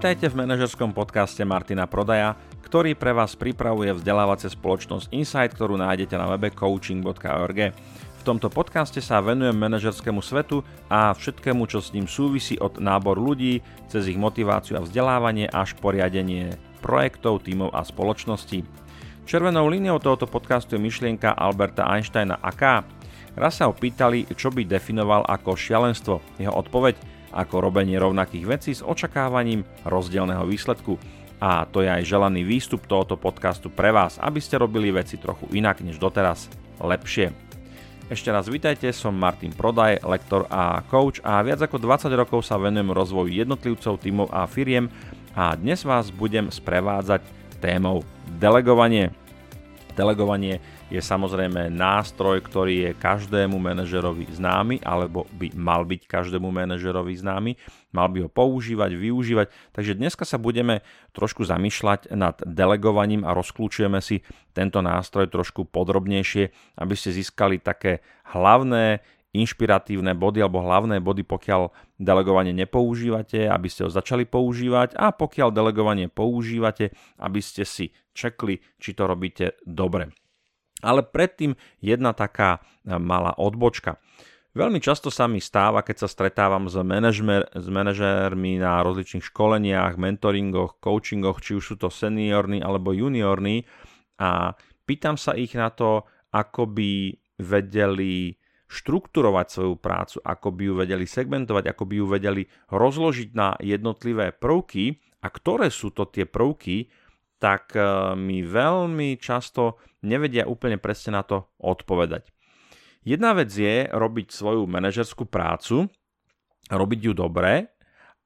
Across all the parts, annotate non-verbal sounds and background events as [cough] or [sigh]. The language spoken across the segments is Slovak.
Vítajte v manažerskom podcaste Martina Prodaja, ktorý pre vás pripravuje vzdelávacia spoločnosť Insight, ktorú nájdete na webe coaching.org. V tomto podcaste sa venujem manažerskému svetu a všetkému, čo s ním súvisí od nábor ľudí, cez ich motiváciu a vzdelávanie až poriadenie projektov, tímov a spoločností. Červenou líniou tohoto podcastu je myšlienka Alberta Einsteina AK. Raz sa ho pýtali, čo by definoval ako šialenstvo. Jeho odpoveď – ako robenie rovnakých vecí s očakávaním rozdielného výsledku. A to je aj želaný výstup tohoto podcastu pre vás, aby ste robili veci trochu inak než doteraz, lepšie. Ešte raz vítajte, som Martin Prodaj, lektor a coach a viac ako 20 rokov sa venujem rozvoju jednotlivcov, tímov a firiem a dnes vás budem sprevádzať témou delegovanie. Delegovanie je samozrejme nástroj, ktorý je každému manažerovi známy, alebo by mal byť každému manažerovi známy, mal by ho používať, využívať. Takže dneska sa budeme trošku zamýšľať nad delegovaním a rozklúčujeme si tento nástroj trošku podrobnejšie, aby ste získali také hlavné inšpiratívne body alebo hlavné body, pokiaľ delegovanie nepoužívate, aby ste ho začali používať a pokiaľ delegovanie používate, aby ste si čekli, či to robíte dobre. Ale predtým jedna taká e, malá odbočka. Veľmi často sa mi stáva, keď sa stretávam s, manažmer, s manažérmi na rozličných školeniach, mentoringoch, coachingoch, či už sú to seniorní alebo juniorní a pýtam sa ich na to, ako by vedeli štrukturovať svoju prácu, ako by ju vedeli segmentovať, ako by ju vedeli rozložiť na jednotlivé prvky a ktoré sú to tie prvky, tak e, mi veľmi často nevedia úplne presne na to odpovedať. Jedna vec je robiť svoju manažerskú prácu, robiť ju dobre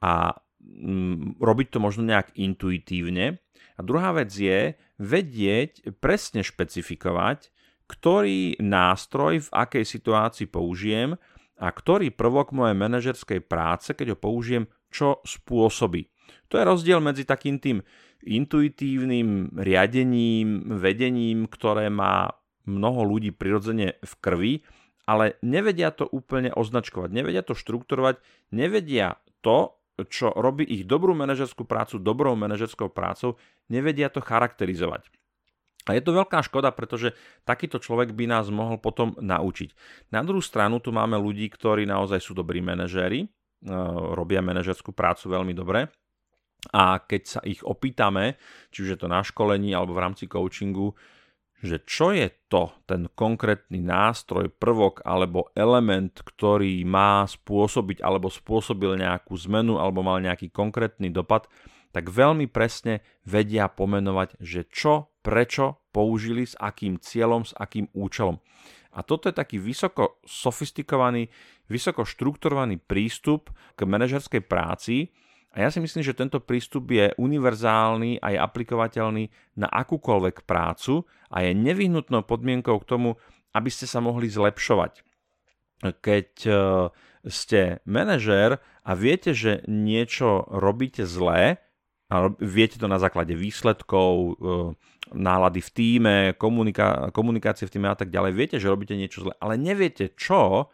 a mm, robiť to možno nejak intuitívne. A druhá vec je vedieť, presne špecifikovať, ktorý nástroj v akej situácii použijem a ktorý prvok mojej manažerskej práce, keď ho použijem, čo spôsobí. To je rozdiel medzi takým tým intuitívnym riadením, vedením, ktoré má mnoho ľudí prirodzene v krvi, ale nevedia to úplne označkovať, nevedia to štrukturovať, nevedia to, čo robí ich dobrú manažerskú prácu dobrou manažerskou prácou, nevedia to charakterizovať. A je to veľká škoda, pretože takýto človek by nás mohol potom naučiť. Na druhú stranu tu máme ľudí, ktorí naozaj sú dobrí manažéri, e, robia manažerskú prácu veľmi dobre, a keď sa ich opýtame, či už je to na školení alebo v rámci coachingu, že čo je to ten konkrétny nástroj, prvok alebo element, ktorý má spôsobiť alebo spôsobil nejakú zmenu alebo mal nejaký konkrétny dopad, tak veľmi presne vedia pomenovať, že čo, prečo použili, s akým cieľom, s akým účelom. A toto je taký vysoko sofistikovaný, vysoko štrukturovaný prístup k manažerskej práci, a ja si myslím, že tento prístup je univerzálny a je aplikovateľný na akúkoľvek prácu a je nevyhnutnou podmienkou k tomu, aby ste sa mohli zlepšovať. Keď e, ste manažér a viete, že niečo robíte zlé, a viete to na základe výsledkov, e, nálady v týme, komunika- komunikácie v týme a tak ďalej, viete, že robíte niečo zlé, ale neviete čo,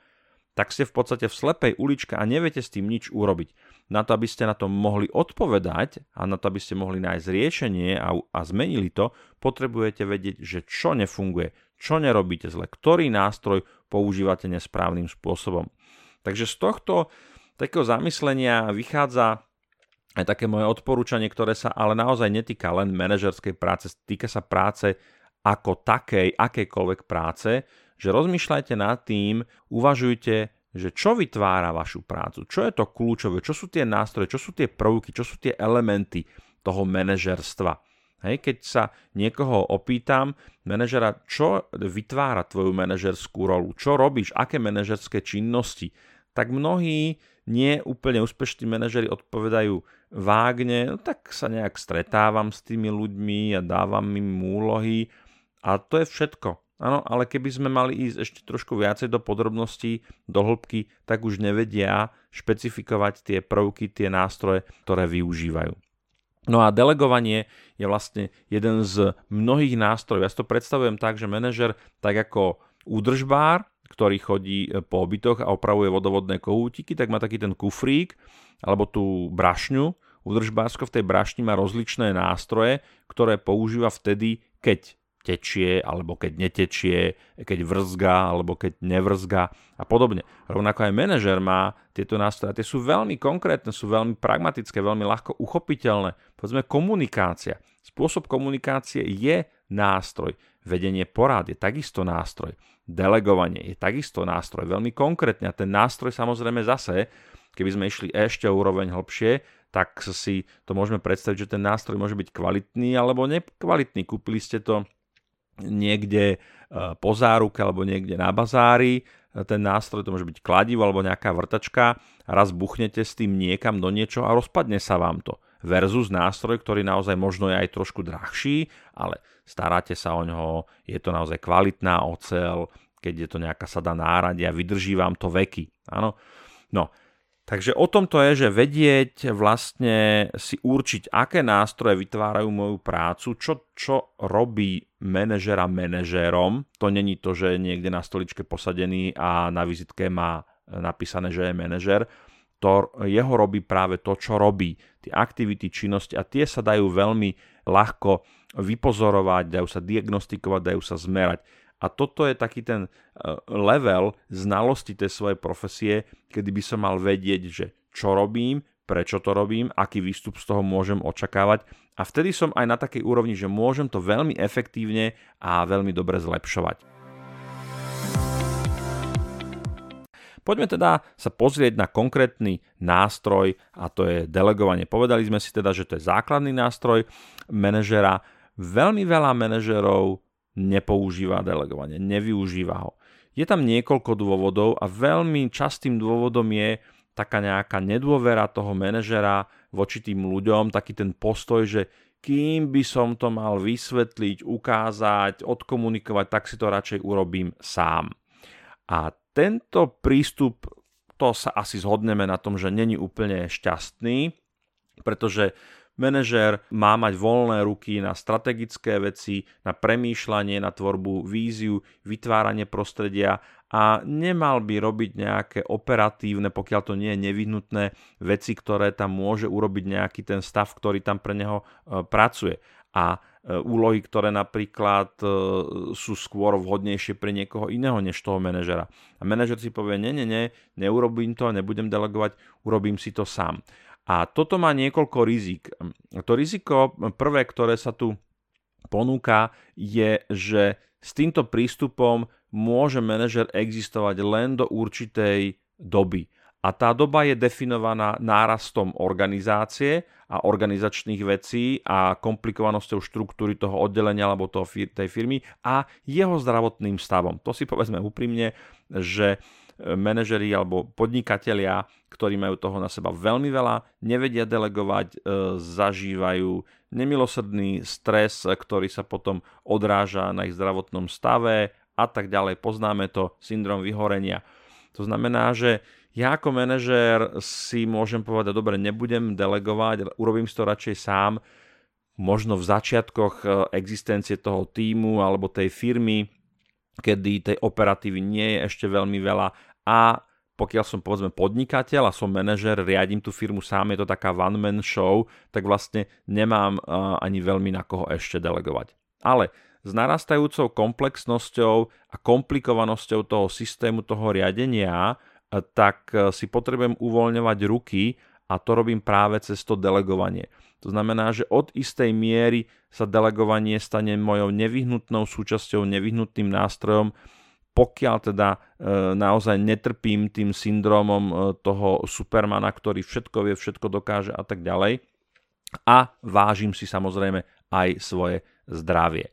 tak ste v podstate v slepej uličke a neviete s tým nič urobiť na to, aby ste na to mohli odpovedať a na to, aby ste mohli nájsť riešenie a, a zmenili to, potrebujete vedieť, že čo nefunguje, čo nerobíte zle, ktorý nástroj používate nesprávnym spôsobom. Takže z tohto takého zamyslenia vychádza aj také moje odporúčanie, ktoré sa ale naozaj netýka len manažerskej práce, týka sa práce ako takej, akejkoľvek práce, že rozmýšľajte nad tým, uvažujte, že čo vytvára vašu prácu, čo je to kľúčové, čo sú tie nástroje, čo sú tie prvky, čo sú tie elementy toho manažerstva. Hej, keď sa niekoho opýtam, manažera, čo vytvára tvoju manažerskú rolu, čo robíš, aké manažerské činnosti, tak mnohí nie úplne úspešní manažeri odpovedajú vágne, no tak sa nejak stretávam s tými ľuďmi a dávam im úlohy. A to je všetko. Áno, ale keby sme mali ísť ešte trošku viacej do podrobností, do hĺbky, tak už nevedia špecifikovať tie prvky, tie nástroje, ktoré využívajú. No a delegovanie je vlastne jeden z mnohých nástrojov. Ja si to predstavujem tak, že manažer, tak ako údržbár, ktorý chodí po obytoch a opravuje vodovodné kohútiky, tak má taký ten kufrík alebo tú brašňu, Údržbársko v tej brašni má rozličné nástroje, ktoré používa vtedy, keď tečie, alebo keď netečie, keď vrzga, alebo keď nevrzga a podobne. Rovnako aj manažer má tieto nástroje. Tie sú veľmi konkrétne, sú veľmi pragmatické, veľmi ľahko uchopiteľné. Povedzme komunikácia. Spôsob komunikácie je nástroj. Vedenie porád je takisto nástroj. Delegovanie je takisto nástroj. Veľmi konkrétne. A ten nástroj samozrejme zase, keby sme išli ešte o úroveň hlbšie, tak si to môžeme predstaviť, že ten nástroj môže byť kvalitný alebo nekvalitný. Kúpili ste to niekde e, po záruke alebo niekde na bazári, e, ten nástroj to môže byť kladivo alebo nejaká vrtačka, raz buchnete s tým niekam do niečo a rozpadne sa vám to. Versus nástroj, ktorý naozaj možno je aj trošku drahší, ale staráte sa o ňoho, je to naozaj kvalitná ocel, keď je to nejaká sada náradia, vydrží vám to veky. Áno? No, Takže o tom to je, že vedieť vlastne si určiť, aké nástroje vytvárajú moju prácu, čo, čo robí manažera manažérom. To není to, že niekde na stoličke posadený a na vizitke má napísané, že je manažer. To jeho robí práve to, čo robí. Tie aktivity, činnosti a tie sa dajú veľmi ľahko vypozorovať, dajú sa diagnostikovať, dajú sa zmerať. A toto je taký ten e, level znalosti tej svojej profesie, kedy by som mal vedieť, že čo robím, prečo to robím, aký výstup z toho môžem očakávať. A vtedy som aj na takej úrovni, že môžem to veľmi efektívne a veľmi dobre zlepšovať. Poďme teda sa pozrieť na konkrétny nástroj a to je delegovanie. Povedali sme si teda, že to je základný nástroj manažera. Veľmi veľa manažerov nepoužíva delegovanie, nevyužíva ho. Je tam niekoľko dôvodov a veľmi častým dôvodom je taká nejaká nedôvera toho manažera voči tým ľuďom, taký ten postoj, že kým by som to mal vysvetliť, ukázať, odkomunikovať, tak si to radšej urobím sám. A tento prístup, to sa asi zhodneme na tom, že není úplne šťastný, pretože Manažér má mať voľné ruky na strategické veci, na premýšľanie, na tvorbu víziu, vytváranie prostredia a nemal by robiť nejaké operatívne, pokiaľ to nie je nevyhnutné, veci, ktoré tam môže urobiť nejaký ten stav, ktorý tam pre neho e, pracuje. A e, úlohy, ktoré napríklad e, sú skôr vhodnejšie pre niekoho iného než toho manažera. A manažer si povie, nie, nie, nie, neurobím to, nebudem delegovať, urobím si to sám. A toto má niekoľko rizik. To riziko prvé, ktoré sa tu ponúka, je, že s týmto prístupom môže manažer existovať len do určitej doby. A tá doba je definovaná nárastom organizácie a organizačných vecí a komplikovanosťou štruktúry toho oddelenia alebo toho, tej firmy a jeho zdravotným stavom. To si povedzme úprimne, že manažeri alebo podnikatelia, ktorí majú toho na seba veľmi veľa, nevedia delegovať, e, zažívajú nemilosrdný stres, ktorý sa potom odráža na ich zdravotnom stave a tak ďalej. Poznáme to, syndrom vyhorenia. To znamená, že ja ako manažér si môžem povedať, dobre, nebudem delegovať, urobím si to radšej sám, možno v začiatkoch e, existencie toho týmu alebo tej firmy, kedy tej operatívy nie je ešte veľmi veľa a pokiaľ som povedzme podnikateľ a som manažer, riadím tú firmu sám, je to taká one-man show, tak vlastne nemám uh, ani veľmi na koho ešte delegovať. Ale s narastajúcou komplexnosťou a komplikovanosťou toho systému, toho riadenia, tak si potrebujem uvoľňovať ruky a to robím práve cez to delegovanie. To znamená, že od istej miery sa delegovanie stane mojou nevyhnutnou súčasťou, nevyhnutným nástrojom, pokiaľ teda e, naozaj netrpím tým syndromom e, toho supermana, ktorý všetko vie, všetko dokáže a tak ďalej. A vážim si samozrejme aj svoje zdravie. E,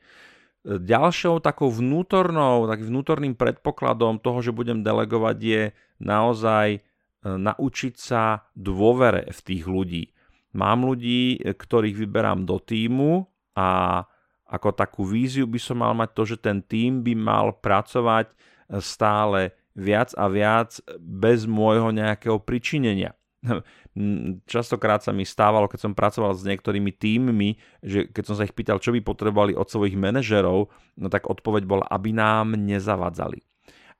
ďalšou takou vnútornou, takým vnútorným predpokladom toho, že budem delegovať je naozaj naučiť sa dôvere v tých ľudí. Mám ľudí, ktorých vyberám do týmu a ako takú víziu by som mal mať to, že ten tým by mal pracovať stále viac a viac bez môjho nejakého pričinenia. [laughs] Častokrát sa mi stávalo, keď som pracoval s niektorými týmmi, že keď som sa ich pýtal, čo by potrebovali od svojich manažerov, no tak odpoveď bola, aby nám nezavadzali.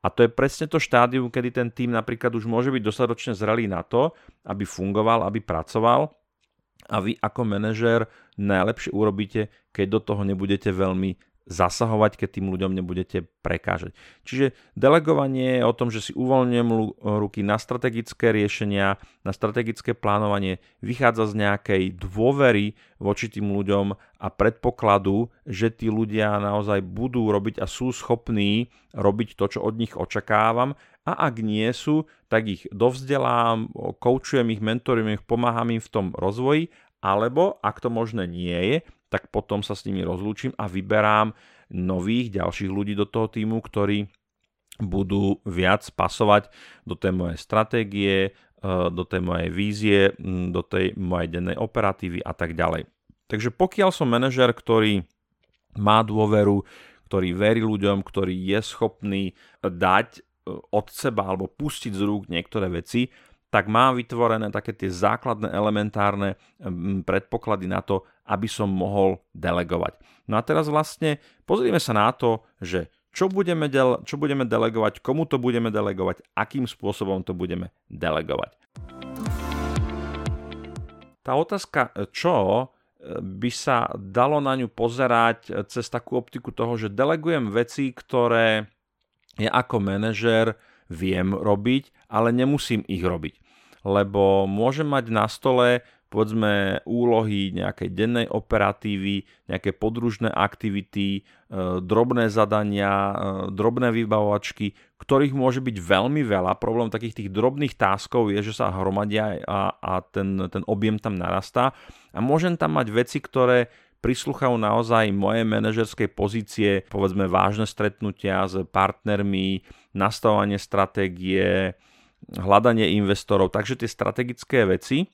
A to je presne to štádium, kedy ten tým napríklad už môže byť dostatočne zrelý na to, aby fungoval, aby pracoval a vy ako manažér najlepšie urobíte, keď do toho nebudete veľmi zasahovať, keď tým ľuďom nebudete prekážať. Čiže delegovanie je o tom, že si uvoľňujem ruky na strategické riešenia, na strategické plánovanie, vychádza z nejakej dôvery voči tým ľuďom a predpokladu, že tí ľudia naozaj budú robiť a sú schopní robiť to, čo od nich očakávam a ak nie sú, tak ich dovzdelám, koučujem ich, mentorujem ich, pomáham im v tom rozvoji, alebo ak to možné nie je, tak potom sa s nimi rozlúčim a vyberám nových ďalších ľudí do toho týmu, ktorí budú viac pasovať do tej mojej stratégie, e, do tej mojej vízie, do tej mojej dennej operatívy a tak ďalej. Takže pokiaľ som manažer, ktorý má dôveru, ktorý verí ľuďom, ktorý je schopný dať od seba alebo pustiť z rúk niektoré veci, tak mám vytvorené také tie základné elementárne predpoklady na to, aby som mohol delegovať. No a teraz vlastne pozrieme sa na to, že čo budeme, del- čo budeme delegovať, komu to budeme delegovať, akým spôsobom to budeme delegovať. Tá otázka, čo e, by sa dalo na ňu pozerať cez takú optiku toho, že delegujem veci, ktoré ja ako manažer viem robiť, ale nemusím ich robiť. Lebo môžem mať na stole povedzme úlohy nejakej dennej operatívy, nejaké podružné aktivity, e, drobné zadania, e, drobné vybavovačky, ktorých môže byť veľmi veľa. Problém takých tých drobných táskov je, že sa hromadia a, a ten, ten objem tam narastá. A môžem tam mať veci, ktoré prisluchajú naozaj moje manažerskej pozície, povedzme vážne stretnutia s partnermi, nastavovanie stratégie, hľadanie investorov, takže tie strategické veci.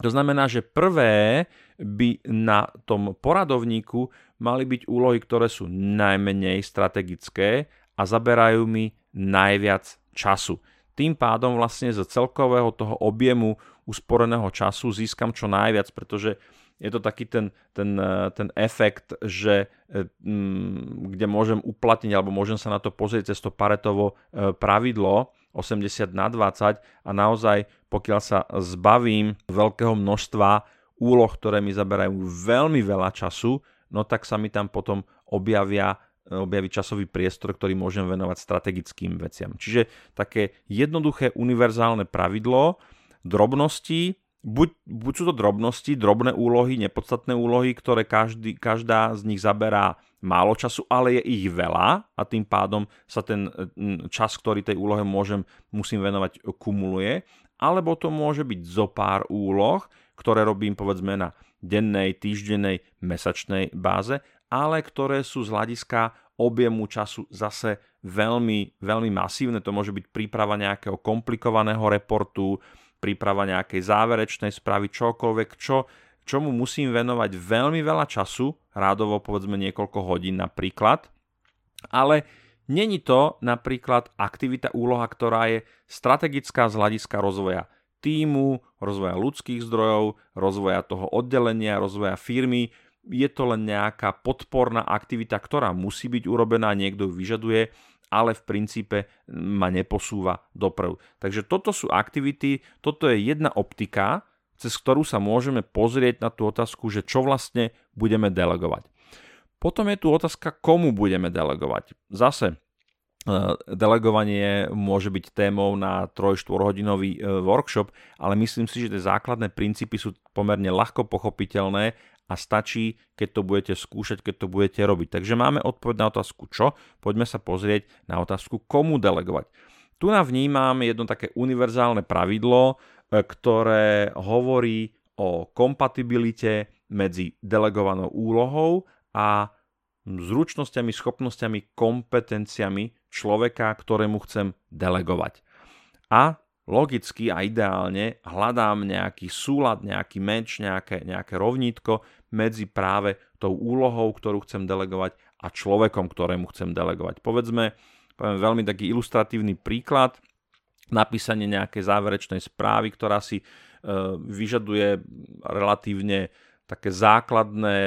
To znamená, že prvé by na tom poradovníku mali byť úlohy, ktoré sú najmenej strategické a zaberajú mi najviac času. Tým pádom vlastne z celkového toho objemu usporeného času získam čo najviac, pretože je to taký ten, ten, eh, ten efekt, že eh, mm, kde môžem uplatniť alebo môžem sa na to pozrieť cez to paretovo eh, pravidlo 80 na 20 a naozaj pokiaľ sa zbavím veľkého množstva úloh, ktoré mi zaberajú veľmi veľa času, no tak sa mi tam potom objavia objaví časový priestor, ktorý môžem venovať strategickým veciam. Čiže také jednoduché univerzálne pravidlo drobnosti buď, buď sú to drobnosti, drobné úlohy, nepodstatné úlohy, ktoré každý, každá z nich zaberá málo času, ale je ich veľa a tým pádom sa ten čas, ktorý tej úlohe môžem, musím venovať, kumuluje. Alebo to môže byť zo pár úloh, ktoré robím povedzme na dennej, týždennej, mesačnej báze, ale ktoré sú z hľadiska objemu času zase veľmi, veľmi masívne. To môže byť príprava nejakého komplikovaného reportu, príprava nejakej záverečnej správy, čokoľvek, čo, čomu musím venovať veľmi veľa času, rádovo povedzme niekoľko hodín napríklad, ale není to napríklad aktivita, úloha, ktorá je strategická z hľadiska rozvoja týmu, rozvoja ľudských zdrojov, rozvoja toho oddelenia, rozvoja firmy, je to len nejaká podporná aktivita, ktorá musí byť urobená, niekto ju vyžaduje ale v princípe ma neposúva dopredu. Takže toto sú aktivity, toto je jedna optika, cez ktorú sa môžeme pozrieť na tú otázku, že čo vlastne budeme delegovať. Potom je tu otázka, komu budeme delegovať. Zase e, delegovanie môže byť témou na 3-4 hodinový e, workshop, ale myslím si, že tie základné princípy sú pomerne ľahko pochopiteľné a stačí, keď to budete skúšať, keď to budete robiť. Takže máme odpoveď na otázku čo, poďme sa pozrieť na otázku komu delegovať. Tu nám vnímam jedno také univerzálne pravidlo, e, ktoré hovorí o kompatibilite medzi delegovanou úlohou a zručnosťami, schopnosťami, kompetenciami človeka, ktorému chcem delegovať. A logicky a ideálne hľadám nejaký súlad, nejaký meč, nejaké, nejaké rovnítko medzi práve tou úlohou, ktorú chcem delegovať a človekom, ktorému chcem delegovať. Povedzme, poviem veľmi taký ilustratívny príklad, napísanie nejakej záverečnej správy, ktorá si e, vyžaduje relatívne také základné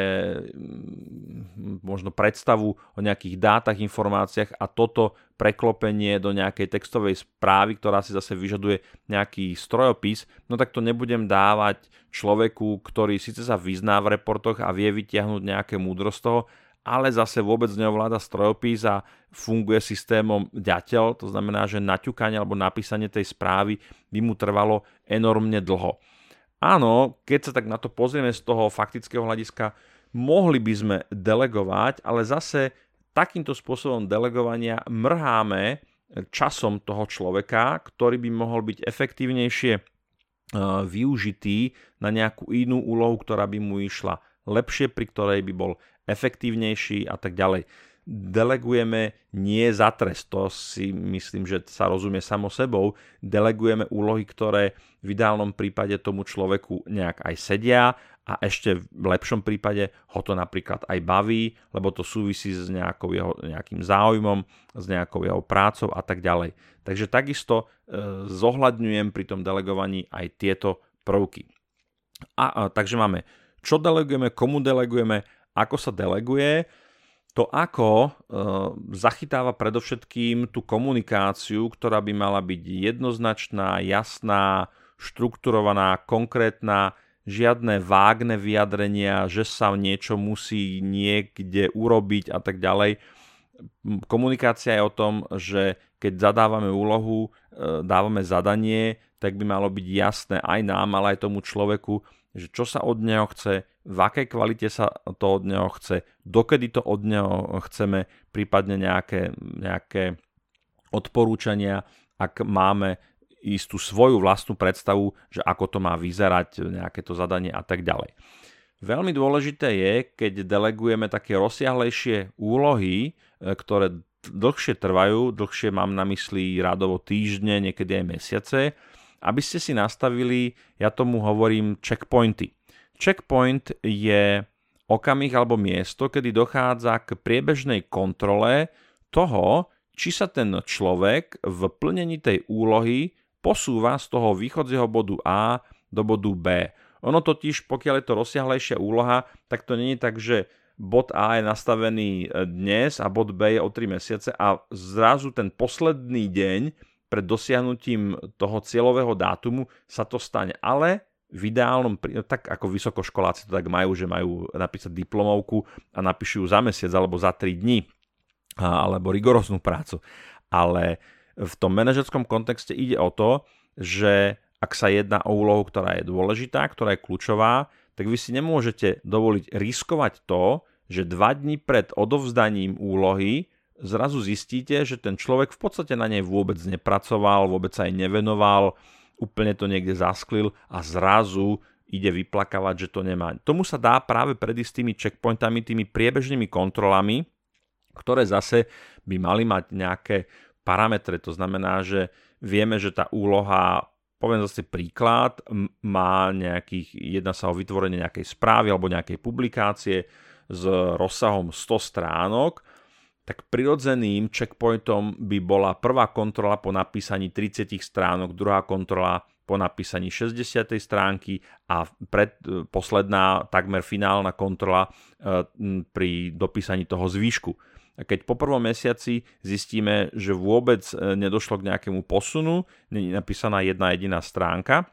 mm, možno predstavu o nejakých dátach, informáciách a toto preklopenie do nejakej textovej správy, ktorá si zase vyžaduje nejaký strojopis, no tak to nebudem dávať človeku, ktorý síce sa vyzná v reportoch a vie vytiahnuť nejaké múdro z toho, ale zase vôbec neovláda strojopis a funguje systémom ďateľ, to znamená, že naťukanie alebo napísanie tej správy by mu trvalo enormne dlho. Áno, keď sa tak na to pozrieme z toho faktického hľadiska, mohli by sme delegovať, ale zase takýmto spôsobom delegovania mrháme časom toho človeka, ktorý by mohol byť efektívnejšie e, využitý na nejakú inú úlohu, ktorá by mu išla lepšie, pri ktorej by bol efektívnejší a tak ďalej delegujeme nie za trest, to si myslím, že sa rozumie samo sebou, delegujeme úlohy, ktoré v ideálnom prípade tomu človeku nejak aj sedia a ešte v lepšom prípade ho to napríklad aj baví, lebo to súvisí s nejakou jeho, nejakým záujmom, s nejakou jeho prácou a tak ďalej. Takže takisto e, zohľadňujem pri tom delegovaní aj tieto prvky. A, a takže máme, čo delegujeme, komu delegujeme, ako sa deleguje, to ako e, zachytáva predovšetkým tú komunikáciu, ktorá by mala byť jednoznačná, jasná, štrukturovaná, konkrétna, žiadne vágne vyjadrenia, že sa niečo musí niekde urobiť a tak ďalej. Komunikácia je o tom, že keď zadávame úlohu, e, dávame zadanie, tak by malo byť jasné aj nám, ale aj tomu človeku, že čo sa od neho chce, v akej kvalite sa to od neho chce, dokedy to od neho chceme, prípadne nejaké, nejaké odporúčania, ak máme istú svoju vlastnú predstavu, že ako to má vyzerať, nejaké to zadanie a tak ďalej. Veľmi dôležité je, keď delegujeme také rozsiahlejšie úlohy, e, ktoré dlhšie trvajú, dlhšie mám na mysli radovo týždne, niekedy aj mesiace, aby ste si nastavili, ja tomu hovorím checkpointy. Checkpoint je okamih alebo miesto, kedy dochádza k priebežnej kontrole toho, či sa ten človek v plnení tej úlohy posúva z toho východzieho bodu A do bodu B. Ono totiž, pokiaľ je to rozsiahlejšia úloha, tak to je tak, že bod A je nastavený dnes a bod B je o 3 mesiace a zrazu ten posledný deň pred dosiahnutím toho cieľového dátumu sa to stane. Ale v ideálnom, tak ako vysokoškoláci to tak majú, že majú napísať diplomovku a napíšu ju za mesiac alebo za 3 dní, alebo rigoróznu prácu. Ale v tom manažerskom kontexte ide o to, že ak sa jedná o úlohu, ktorá je dôležitá, ktorá je kľúčová, tak vy si nemôžete dovoliť riskovať to, že dva dní pred odovzdaním úlohy zrazu zistíte, že ten človek v podstate na nej vôbec nepracoval, vôbec sa jej nevenoval, úplne to niekde zasklil a zrazu ide vyplakávať, že to nemá. Tomu sa dá práve predísť tými checkpointami, tými priebežnými kontrolami, ktoré zase by mali mať nejaké parametre. To znamená, že vieme, že tá úloha poviem zase príklad, má nejakých, jedna sa o vytvorenie nejakej správy alebo nejakej publikácie s rozsahom 100 stránok tak prirodzeným checkpointom by bola prvá kontrola po napísaní 30 stránok, druhá kontrola po napísaní 60. stránky a pred, posledná, takmer finálna kontrola e, pri dopísaní toho zvýšku. Keď po prvom mesiaci zistíme, že vôbec e, nedošlo k nejakému posunu, je napísaná jedna jediná stránka,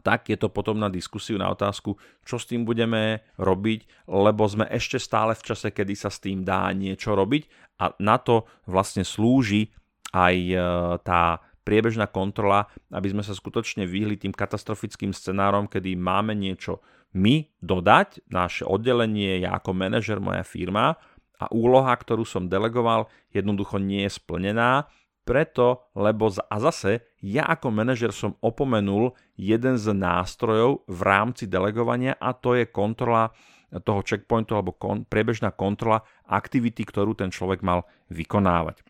tak je to potom na diskusiu, na otázku, čo s tým budeme robiť, lebo sme ešte stále v čase, kedy sa s tým dá niečo robiť. A na to vlastne slúži aj e, tá priebežná kontrola, aby sme sa skutočne vyhli tým katastrofickým scenárom, kedy máme niečo my dodať, naše oddelenie, ja ako manažer, moja firma a úloha, ktorú som delegoval, jednoducho nie je splnená. Preto, lebo a zase ja ako manažer som opomenul jeden z nástrojov v rámci delegovania a to je kontrola toho checkpointu alebo kon, priebežná kontrola aktivity, ktorú ten človek mal vykonávať.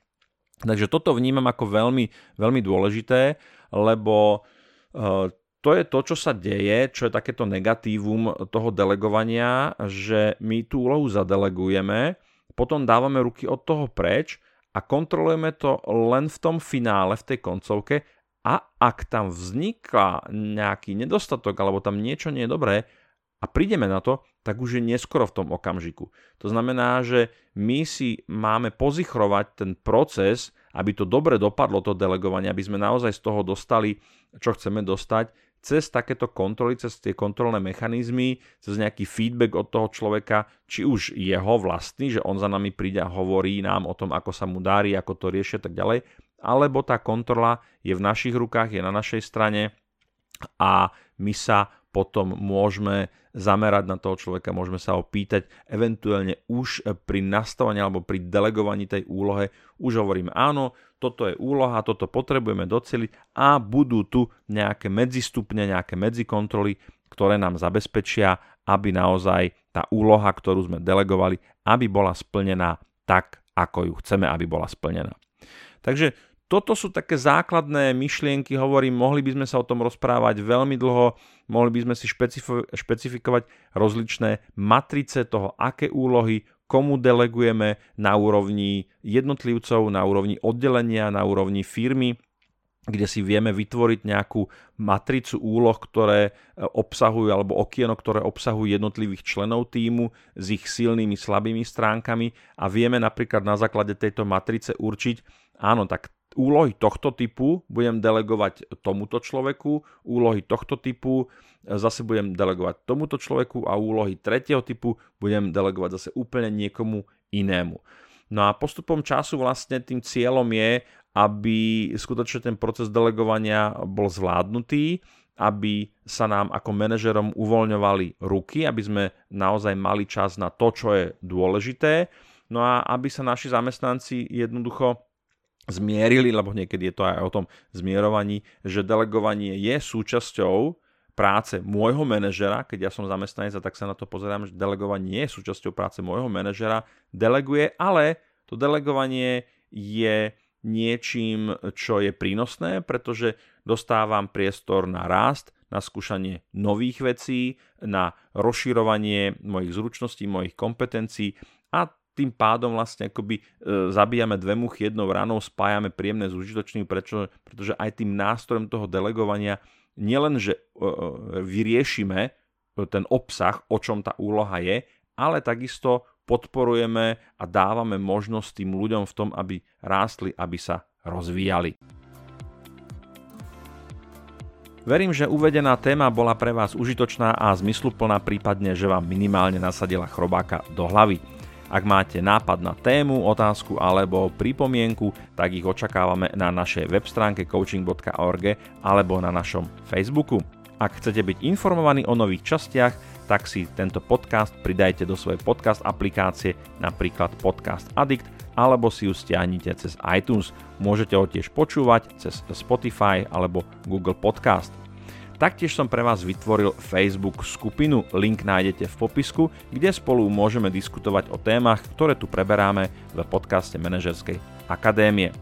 Takže toto vnímam ako veľmi, veľmi dôležité, lebo uh, to je to, čo sa deje, čo je takéto negatívum toho delegovania, že my tú úlohu zadelegujeme, potom dávame ruky od toho preč a kontrolujeme to len v tom finále, v tej koncovke a ak tam vzniká nejaký nedostatok alebo tam niečo nie je dobré, a prídeme na to, tak už je neskoro v tom okamžiku. To znamená, že my si máme pozichrovať ten proces, aby to dobre dopadlo, to delegovanie, aby sme naozaj z toho dostali, čo chceme dostať, cez takéto kontroly, cez tie kontrolné mechanizmy, cez nejaký feedback od toho človeka, či už jeho vlastný, že on za nami príde a hovorí nám o tom, ako sa mu darí, ako to riešia tak ďalej, alebo tá kontrola je v našich rukách, je na našej strane a my sa potom môžeme zamerať na toho človeka, môžeme sa ho pýtať, eventuálne už pri nastavovaní alebo pri delegovaní tej úlohe už hovoríme áno, toto je úloha, toto potrebujeme doceliť a budú tu nejaké medzistupne, nejaké medzikontroly, ktoré nám zabezpečia, aby naozaj tá úloha, ktorú sme delegovali, aby bola splnená tak, ako ju chceme, aby bola splnená. Takže toto sú také základné myšlienky, hovorím, mohli by sme sa o tom rozprávať veľmi dlho, mohli by sme si špecifikovať rozličné matrice toho, aké úlohy, komu delegujeme na úrovni jednotlivcov, na úrovni oddelenia, na úrovni firmy, kde si vieme vytvoriť nejakú matricu úloh, ktoré e, obsahujú, alebo okieno, ktoré obsahujú jednotlivých členov týmu s ich silnými, slabými stránkami. A vieme napríklad na základe tejto matrice určiť, áno, tak úlohy tohto typu budem delegovať tomuto človeku, úlohy tohto typu zase budem delegovať tomuto človeku a úlohy tretieho typu budem delegovať zase úplne niekomu inému. No a postupom času vlastne tým cieľom je, aby skutočne ten proces delegovania bol zvládnutý, aby sa nám ako manažerom uvoľňovali ruky, aby sme naozaj mali čas na to, čo je dôležité, no a aby sa naši zamestnanci jednoducho zmierili, lebo niekedy je to aj o tom zmierovaní, že delegovanie je súčasťou práce môjho manažera, keď ja som zamestnanec a tak sa na to pozerám, že delegovanie je súčasťou práce môjho manažera, deleguje, ale to delegovanie je niečím, čo je prínosné, pretože dostávam priestor na rast, na skúšanie nových vecí, na rozširovanie mojich zručností, mojich kompetencií tým pádom vlastne akoby e, zabíjame dve muchy jednou ranou, spájame príjemné s užitočným, prečo, pretože aj tým nástrojom toho delegovania nielen, že e, e, vyriešime ten obsah, o čom tá úloha je, ale takisto podporujeme a dávame možnosť tým ľuďom v tom, aby rástli, aby sa rozvíjali. Verím, že uvedená téma bola pre vás užitočná a zmysluplná, prípadne, že vám minimálne nasadila chrobáka do hlavy. Ak máte nápad na tému, otázku alebo pripomienku, tak ich očakávame na našej web stránke coaching.org alebo na našom Facebooku. Ak chcete byť informovaní o nových častiach, tak si tento podcast pridajte do svojej podcast aplikácie, napríklad Podcast Addict, alebo si ju stiahnite cez iTunes. Môžete ho tiež počúvať cez Spotify alebo Google Podcast. Taktiež som pre vás vytvoril Facebook skupinu, link nájdete v popisku, kde spolu môžeme diskutovať o témach, ktoré tu preberáme v podcaste Manažerskej akadémie.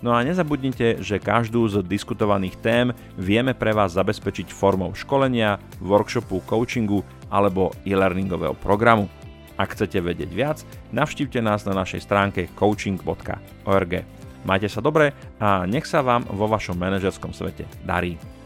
No a nezabudnite, že každú z diskutovaných tém vieme pre vás zabezpečiť formou školenia, workshopu, coachingu alebo e-learningového programu. Ak chcete vedieť viac, navštívte nás na našej stránke coaching.org. Majte sa dobre a nech sa vám vo vašom manažerskom svete darí.